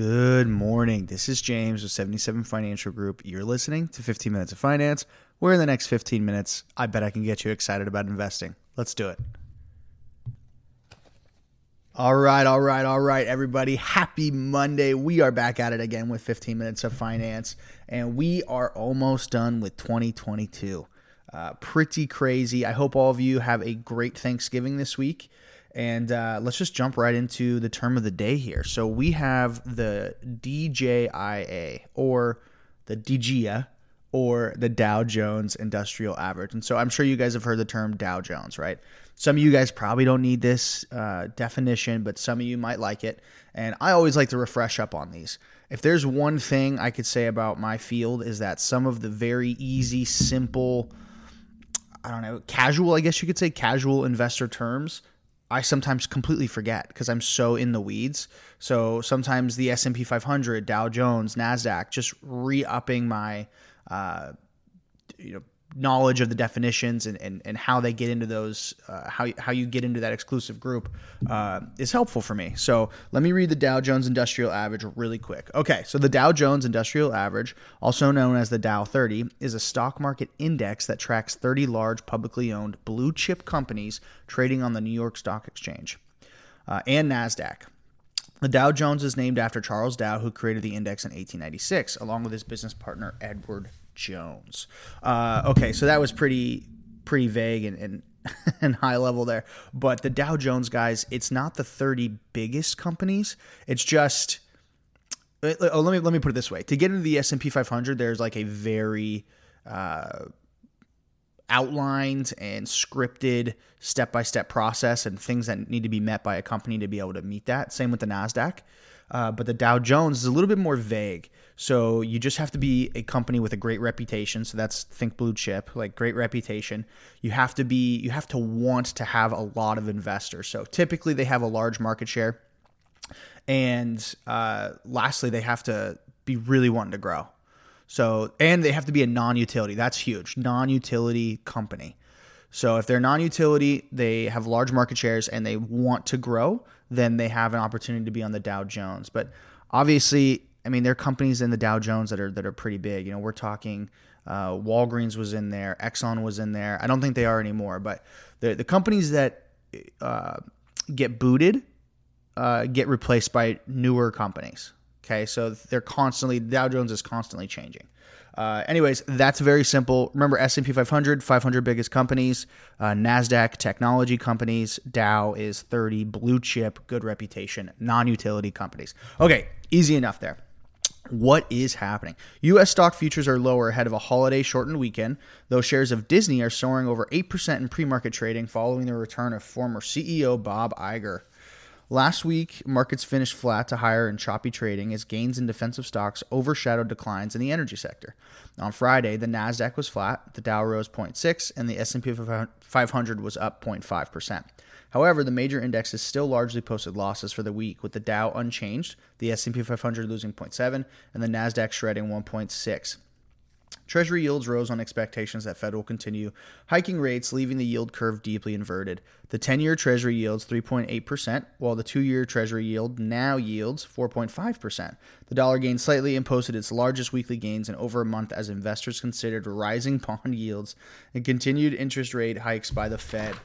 Good morning. This is James with 77 Financial Group. You're listening to 15 Minutes of Finance, where in the next 15 minutes, I bet I can get you excited about investing. Let's do it. All right, all right, all right, everybody. Happy Monday. We are back at it again with 15 Minutes of Finance, and we are almost done with 2022. Uh, pretty crazy. I hope all of you have a great Thanksgiving this week. And uh, let's just jump right into the term of the day here. So we have the DJIA or the DJIA or the Dow Jones Industrial Average. And so I'm sure you guys have heard the term Dow Jones, right? Some of you guys probably don't need this uh, definition, but some of you might like it. And I always like to refresh up on these. If there's one thing I could say about my field is that some of the very easy, simple, I don't know, casual, I guess you could say casual investor terms I sometimes completely forget because I'm so in the weeds. So sometimes the S&P 500, Dow Jones, Nasdaq, just re-upping my, uh, you know, knowledge of the definitions and, and, and how they get into those, uh, how, how you get into that exclusive group uh, is helpful for me. So let me read the Dow Jones Industrial Average really quick. Okay, so the Dow Jones Industrial Average, also known as the Dow 30, is a stock market index that tracks 30 large publicly owned blue chip companies trading on the New York Stock Exchange uh, and NASDAQ. The Dow Jones is named after Charles Dow, who created the index in 1896, along with his business partner Edward Jones. Uh, okay, so that was pretty pretty vague and, and and high level there. But the Dow Jones guys, it's not the 30 biggest companies. It's just uh, oh, let me let me put it this way. To get into the S&P 500, there's like a very uh, outlined and scripted step-by-step process and things that need to be met by a company to be able to meet that. Same with the Nasdaq. Uh, but the Dow Jones is a little bit more vague. So you just have to be a company with a great reputation. So that's think blue chip, like great reputation. You have to be, you have to want to have a lot of investors. So typically they have a large market share. And uh, lastly, they have to be really wanting to grow. So, and they have to be a non utility. That's huge. Non utility company. So if they're non-utility, they have large market shares and they want to grow, then they have an opportunity to be on the Dow Jones. But obviously, I mean, there are companies in the Dow Jones that are that are pretty big. You know, we're talking uh, Walgreens was in there, Exxon was in there. I don't think they are anymore, but the the companies that uh, get booted uh, get replaced by newer companies. Okay, so they're constantly Dow Jones is constantly changing. Uh, anyways, that's very simple. Remember S&P 500, 500 biggest companies, uh, Nasdaq technology companies, Dow is 30 blue chip, good reputation, non-utility companies. Okay, easy enough there. What is happening? U.S. stock futures are lower ahead of a holiday shortened weekend, though shares of Disney are soaring over 8% in pre market trading following the return of former CEO Bob Iger. Last week, markets finished flat to higher in choppy trading as gains in defensive stocks overshadowed declines in the energy sector. On Friday, the Nasdaq was flat, the Dow rose 0.6, and the S&P 500 was up 0.5%. However, the major indexes still largely posted losses for the week, with the Dow unchanged, the S&P 500 losing 0.7, and the Nasdaq shredding 1.6. Treasury yields rose on expectations that Fed will continue hiking rates, leaving the yield curve deeply inverted. The 10 year Treasury yields 3.8%, while the two year Treasury yield now yields 4.5%. The dollar gained slightly and posted its largest weekly gains in over a month as investors considered rising bond yields and continued interest rate hikes by the Fed.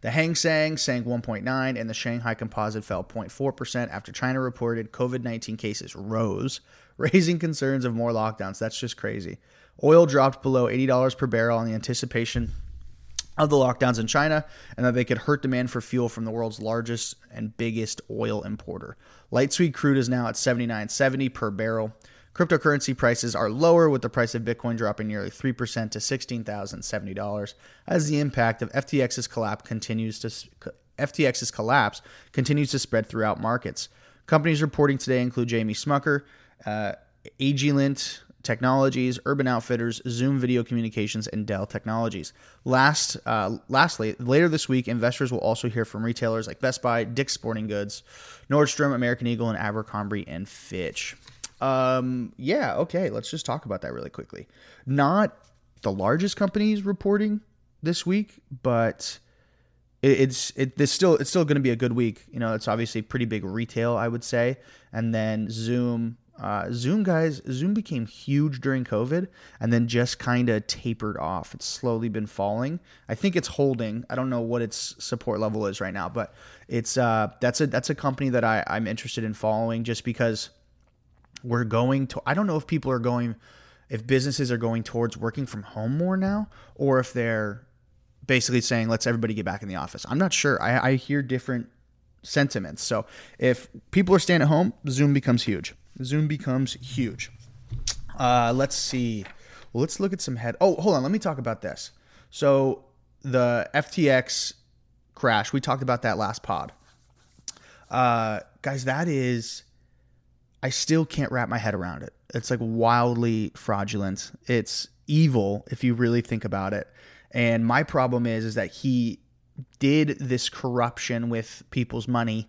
The Hang Seng sank 1.9 and the Shanghai Composite fell 0.4% after China reported COVID-19 cases rose, raising concerns of more lockdowns. That's just crazy. Oil dropped below $80 per barrel on the anticipation of the lockdowns in China and that they could hurt demand for fuel from the world's largest and biggest oil importer. Light sweet crude is now at 79.70 per barrel. Cryptocurrency prices are lower, with the price of Bitcoin dropping nearly 3% to $16,070 as the impact of FTX's collapse continues to FTX's collapse continues to spread throughout markets. Companies reporting today include J.M. Smucker, uh, Agilent Technologies, Urban Outfitters, Zoom Video Communications, and Dell Technologies. Last, uh, lastly, later this week, investors will also hear from retailers like Best Buy, Dick's Sporting Goods, Nordstrom, American Eagle, and Abercrombie and Fitch. Um, yeah, okay, let's just talk about that really quickly. Not the largest companies reporting this week, but it, it's it, it's still it's still going to be a good week. You know, it's obviously pretty big retail, I would say, and then Zoom. Uh, Zoom guys, Zoom became huge during COVID and then just kind of tapered off. It's slowly been falling. I think it's holding. I don't know what its support level is right now, but it's uh, that's a that's a company that I, I'm interested in following just because we're going to. I don't know if people are going, if businesses are going towards working from home more now, or if they're basically saying let's everybody get back in the office. I'm not sure. I, I hear different sentiments. So if people are staying at home, Zoom becomes huge. Zoom becomes huge. Uh, let's see. Well, let's look at some head. Oh, hold on. Let me talk about this. So the FTX crash. We talked about that last pod. Uh, guys, that is. I still can't wrap my head around it. It's like wildly fraudulent. It's evil if you really think about it. And my problem is is that he did this corruption with people's money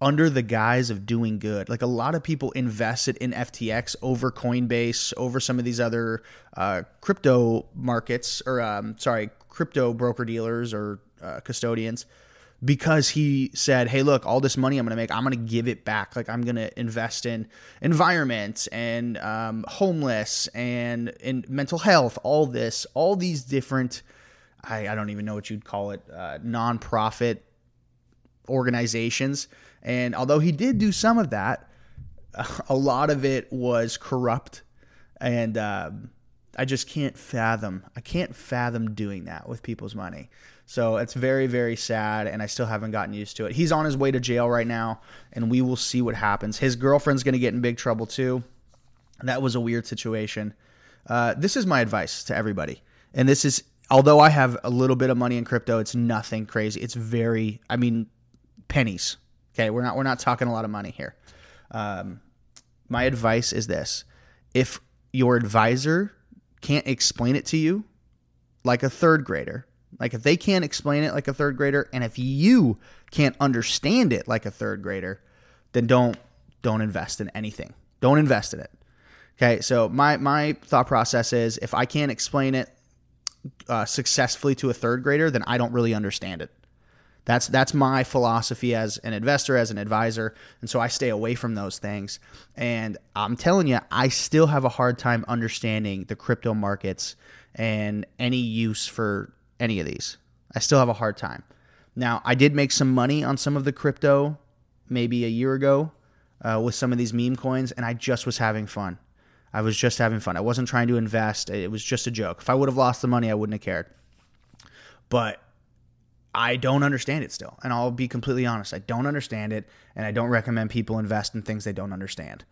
under the guise of doing good. Like a lot of people invested in FTX over Coinbase, over some of these other uh, crypto markets, or um, sorry, crypto broker dealers or uh, custodians, because he said, "Hey, look, all this money I'm going to make, I'm going to give it back. Like I'm going to invest in environment and um, homeless and in mental health. All this, all these different." I, I don't even know what you'd call it, uh, nonprofit organizations and although he did do some of that, a lot of it was corrupt. And um, I just can't fathom. I can't fathom doing that with people's money. So it's very, very sad, and I still haven't gotten used to it. He's on his way to jail right now, and we will see what happens. His girlfriend's going to get in big trouble too. That was a weird situation. Uh, this is my advice to everybody, and this is although I have a little bit of money in crypto, it's nothing crazy. It's very, I mean, pennies. Okay, we're not we're not talking a lot of money here. Um, my advice is this: if your advisor can't explain it to you like a third grader, like if they can't explain it like a third grader, and if you can't understand it like a third grader, then don't don't invest in anything. Don't invest in it. Okay, so my my thought process is if I can't explain it uh, successfully to a third grader, then I don't really understand it. That's that's my philosophy as an investor, as an advisor, and so I stay away from those things. And I'm telling you, I still have a hard time understanding the crypto markets and any use for any of these. I still have a hard time. Now, I did make some money on some of the crypto maybe a year ago uh, with some of these meme coins, and I just was having fun. I was just having fun. I wasn't trying to invest. It was just a joke. If I would have lost the money, I wouldn't have cared. But I don't understand it still. And I'll be completely honest. I don't understand it. And I don't recommend people invest in things they don't understand.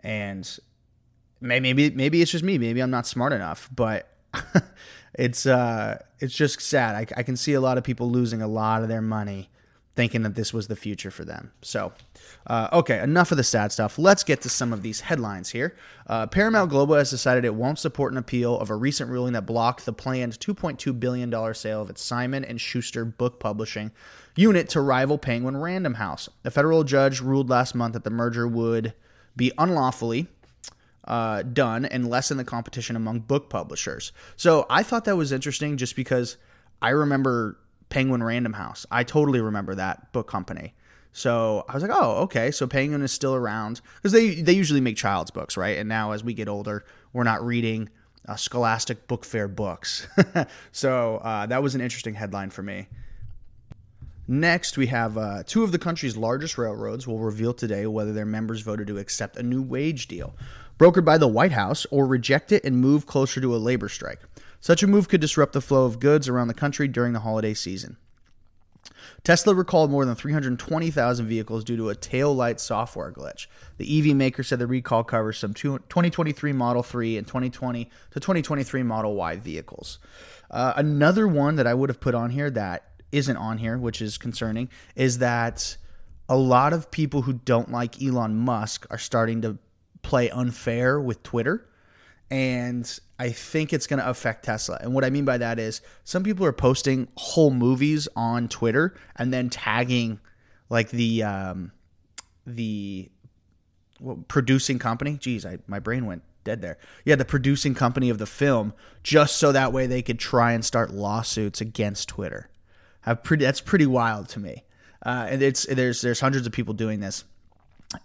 And maybe maybe it's just me. Maybe I'm not smart enough, but it's uh it's just sad. I, I can see a lot of people losing a lot of their money thinking that this was the future for them. So, uh, okay, enough of the sad stuff. Let's get to some of these headlines here. Uh, Paramount Global has decided it won't support an appeal of a recent ruling that blocked the planned $2.2 billion sale of its Simon and Schuster book publishing unit to rival Penguin Random House. A federal judge ruled last month that the merger would be unlawfully uh, done and lessen the competition among book publishers. So I thought that was interesting just because I remember Penguin Random House. I totally remember that book company. So I was like, oh, okay. So Penguin is still around because they they usually make child's books, right? And now as we get older, we're not reading uh, Scholastic Book Fair books. so uh, that was an interesting headline for me. Next, we have uh, two of the country's largest railroads will reveal today whether their members voted to accept a new wage deal brokered by the White House or reject it and move closer to a labor strike. Such a move could disrupt the flow of goods around the country during the holiday season. Tesla recalled more than 320,000 vehicles due to a tail light software glitch. The EV maker said the recall covers some 2023 Model 3 and 2020 to 2023 Model Y vehicles. Uh, another one that I would have put on here that isn't on here, which is concerning, is that a lot of people who don't like Elon Musk are starting to play unfair with Twitter and I think it's going to affect Tesla. And what I mean by that is some people are posting whole movies on Twitter and then tagging like the um, the well, producing company. Geez, I, my brain went dead there. Yeah, the producing company of the film, just so that way they could try and start lawsuits against Twitter. Have pretty. That's pretty wild to me. Uh, and it's there's there's hundreds of people doing this,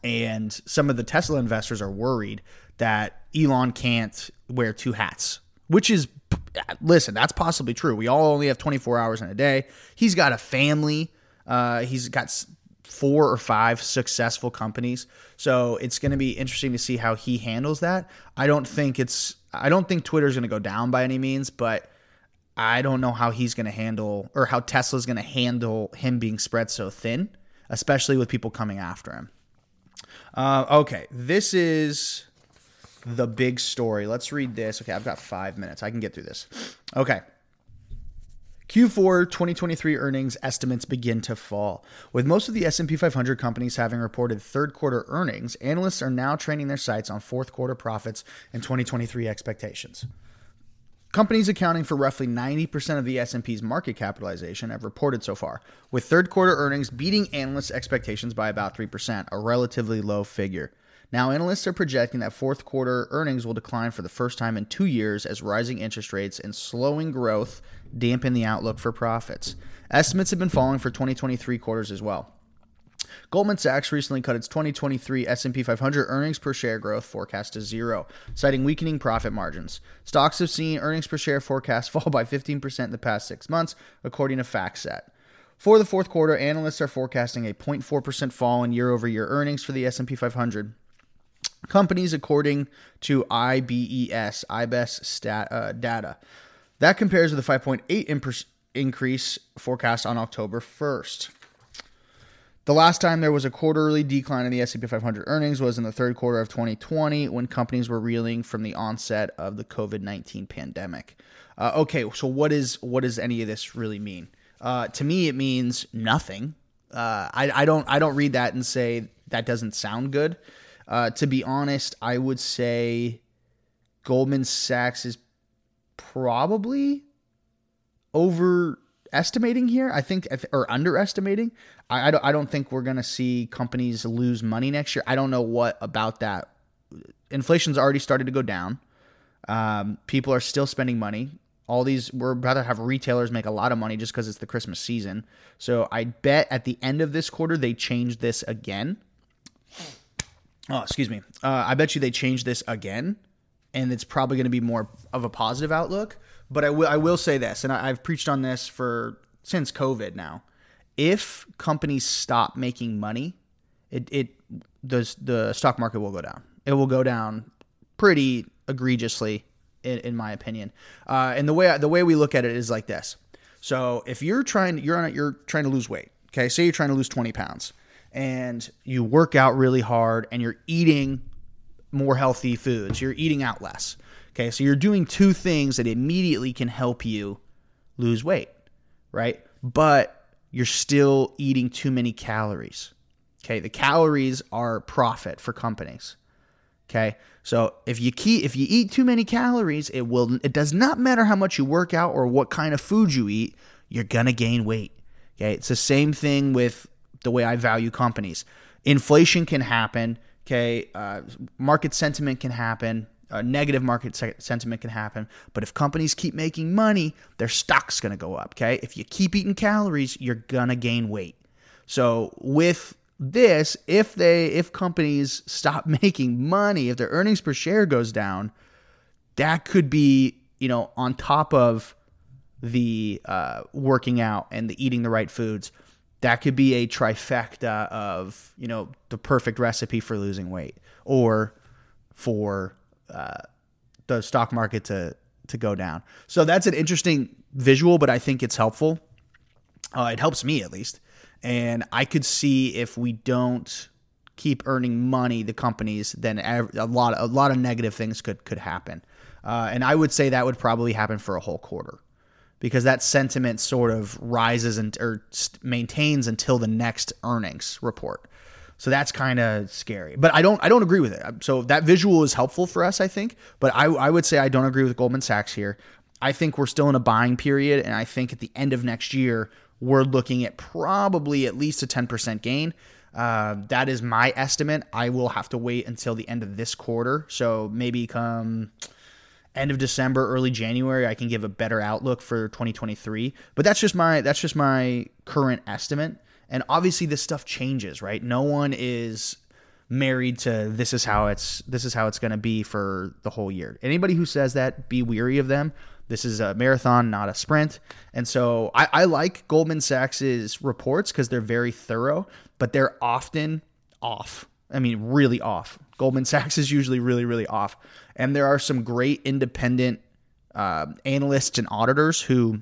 and some of the Tesla investors are worried that Elon can't wear two hats, which is listen, that's possibly true. We all only have 24 hours in a day. He's got a family. Uh, he's got four or five successful companies. So it's going to be interesting to see how he handles that. I don't think it's I don't think Twitter's going to go down by any means, but I don't know how he's going to handle or how Tesla's going to handle him being spread so thin, especially with people coming after him. Uh, okay, this is the big story. Let's read this. Okay, I've got five minutes. I can get through this. Okay. Q4 2023 earnings estimates begin to fall. With most of the S&P 500 companies having reported third quarter earnings, analysts are now training their sights on fourth quarter profits and 2023 expectations. Companies accounting for roughly 90% of the S&P's market capitalization have reported so far, with third quarter earnings beating analysts' expectations by about 3%, a relatively low figure. Now, analysts are projecting that fourth quarter earnings will decline for the first time in two years as rising interest rates and slowing growth dampen the outlook for profits. Estimates have been falling for 2023 quarters as well. Goldman Sachs recently cut its 2023 S&P 500 earnings per share growth forecast to zero, citing weakening profit margins. Stocks have seen earnings per share forecasts fall by 15% in the past 6 months, according to FactSet. For the fourth quarter, analysts are forecasting a 0.4% fall in year-over-year earnings for the S&P 500 companies according to IBES, IBES stat, uh, data. That compares with the 5.8 increase forecast on October 1st. The last time there was a quarterly decline in the S&P 500 earnings was in the third quarter of 2020 when companies were reeling from the onset of the COVID-19 pandemic. Uh, okay, so what is what does any of this really mean? Uh, to me, it means nothing. Uh, I, I don't I don't read that and say that doesn't sound good. Uh, to be honest, I would say Goldman Sachs is probably overestimating here. I think, or underestimating. I, I don't, I don't think we're going to see companies lose money next year. I don't know what about that. Inflation's already started to go down. Um, people are still spending money. All these, we're about to have retailers make a lot of money just because it's the Christmas season. So I bet at the end of this quarter, they change this again. Oh, excuse me. Uh, I bet you they change this again, and it's probably going to be more of a positive outlook. But I will I will say this, and I, I've preached on this for since COVID now. If companies stop making money, it it the the stock market will go down. It will go down pretty egregiously, in, in my opinion. Uh, and the way the way we look at it is like this. So if you're trying you're on you're trying to lose weight. Okay, say you're trying to lose 20 pounds and you work out really hard and you're eating more healthy foods, you're eating out less. Okay, so you're doing two things that immediately can help you lose weight, right? But you're still eating too many calories. Okay, the calories are profit for companies. Okay, so if you keep if you eat too many calories, it will it does not matter how much you work out or what kind of food you eat, you're gonna gain weight. Okay, it's the same thing with the way I value companies. Inflation can happen. Okay, uh, market sentiment can happen. Negative market se- sentiment can happen. But if companies keep making money, their stock's going to go up. Okay, if you keep eating calories, you're gonna gain weight. So with this, if they if companies stop making money, if their earnings per share goes down, that could be you know on top of the uh, working out and the eating the right foods that could be a trifecta of you know the perfect recipe for losing weight or for the stock market to to go down. So that's an interesting visual, but I think it's helpful. Uh, it helps me at least, and I could see if we don't keep earning money, the companies, then a lot a lot of negative things could could happen. Uh, and I would say that would probably happen for a whole quarter because that sentiment sort of rises and or maintains until the next earnings report. So that's kind of scary. But I don't I don't agree with it. So that visual is helpful for us, I think. But I, I would say I don't agree with Goldman Sachs here. I think we're still in a buying period, and I think at the end of next year we're looking at probably at least a 10% gain. Uh, that is my estimate. I will have to wait until the end of this quarter. So maybe come end of December, early January, I can give a better outlook for 2023. But that's just my that's just my current estimate. And obviously this stuff changes, right? No one is married to this is how it's this is how it's going to be for the whole year. Anybody who says that, be weary of them. This is a marathon, not a sprint. And so I, I like Goldman Sachs's reports because they're very thorough, but they're often off. I mean, really off. Goldman Sachs is usually really, really off. And there are some great independent uh, analysts and auditors who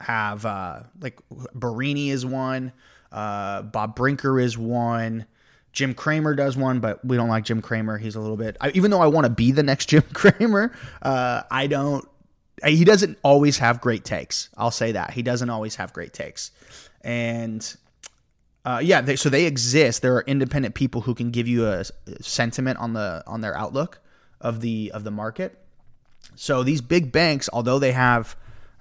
have, uh, like, Barini is one, uh, Bob Brinker is one. Jim Cramer does one, but we don't like Jim Cramer. He's a little bit, I, even though I want to be the next Jim Cramer, uh, I don't he doesn't always have great takes. I'll say that he doesn't always have great takes, and uh, yeah, they, so they exist. There are independent people who can give you a sentiment on the on their outlook of the of the market. So these big banks, although they have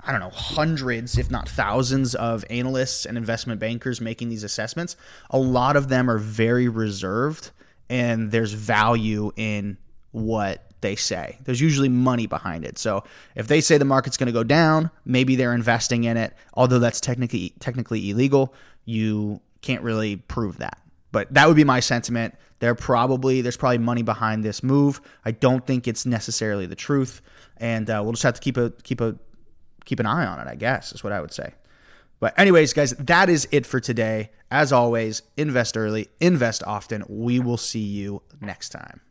I don't know hundreds, if not thousands, of analysts and investment bankers making these assessments, a lot of them are very reserved, and there's value in what they say. There's usually money behind it. So if they say the market's going to go down, maybe they're investing in it. Although that's technically technically illegal, you can't really prove that. But that would be my sentiment. There probably there's probably money behind this move. I don't think it's necessarily the truth, and uh, we'll just have to keep a keep a keep an eye on it. I guess is what I would say. But anyways, guys, that is it for today. As always, invest early, invest often. We will see you next time.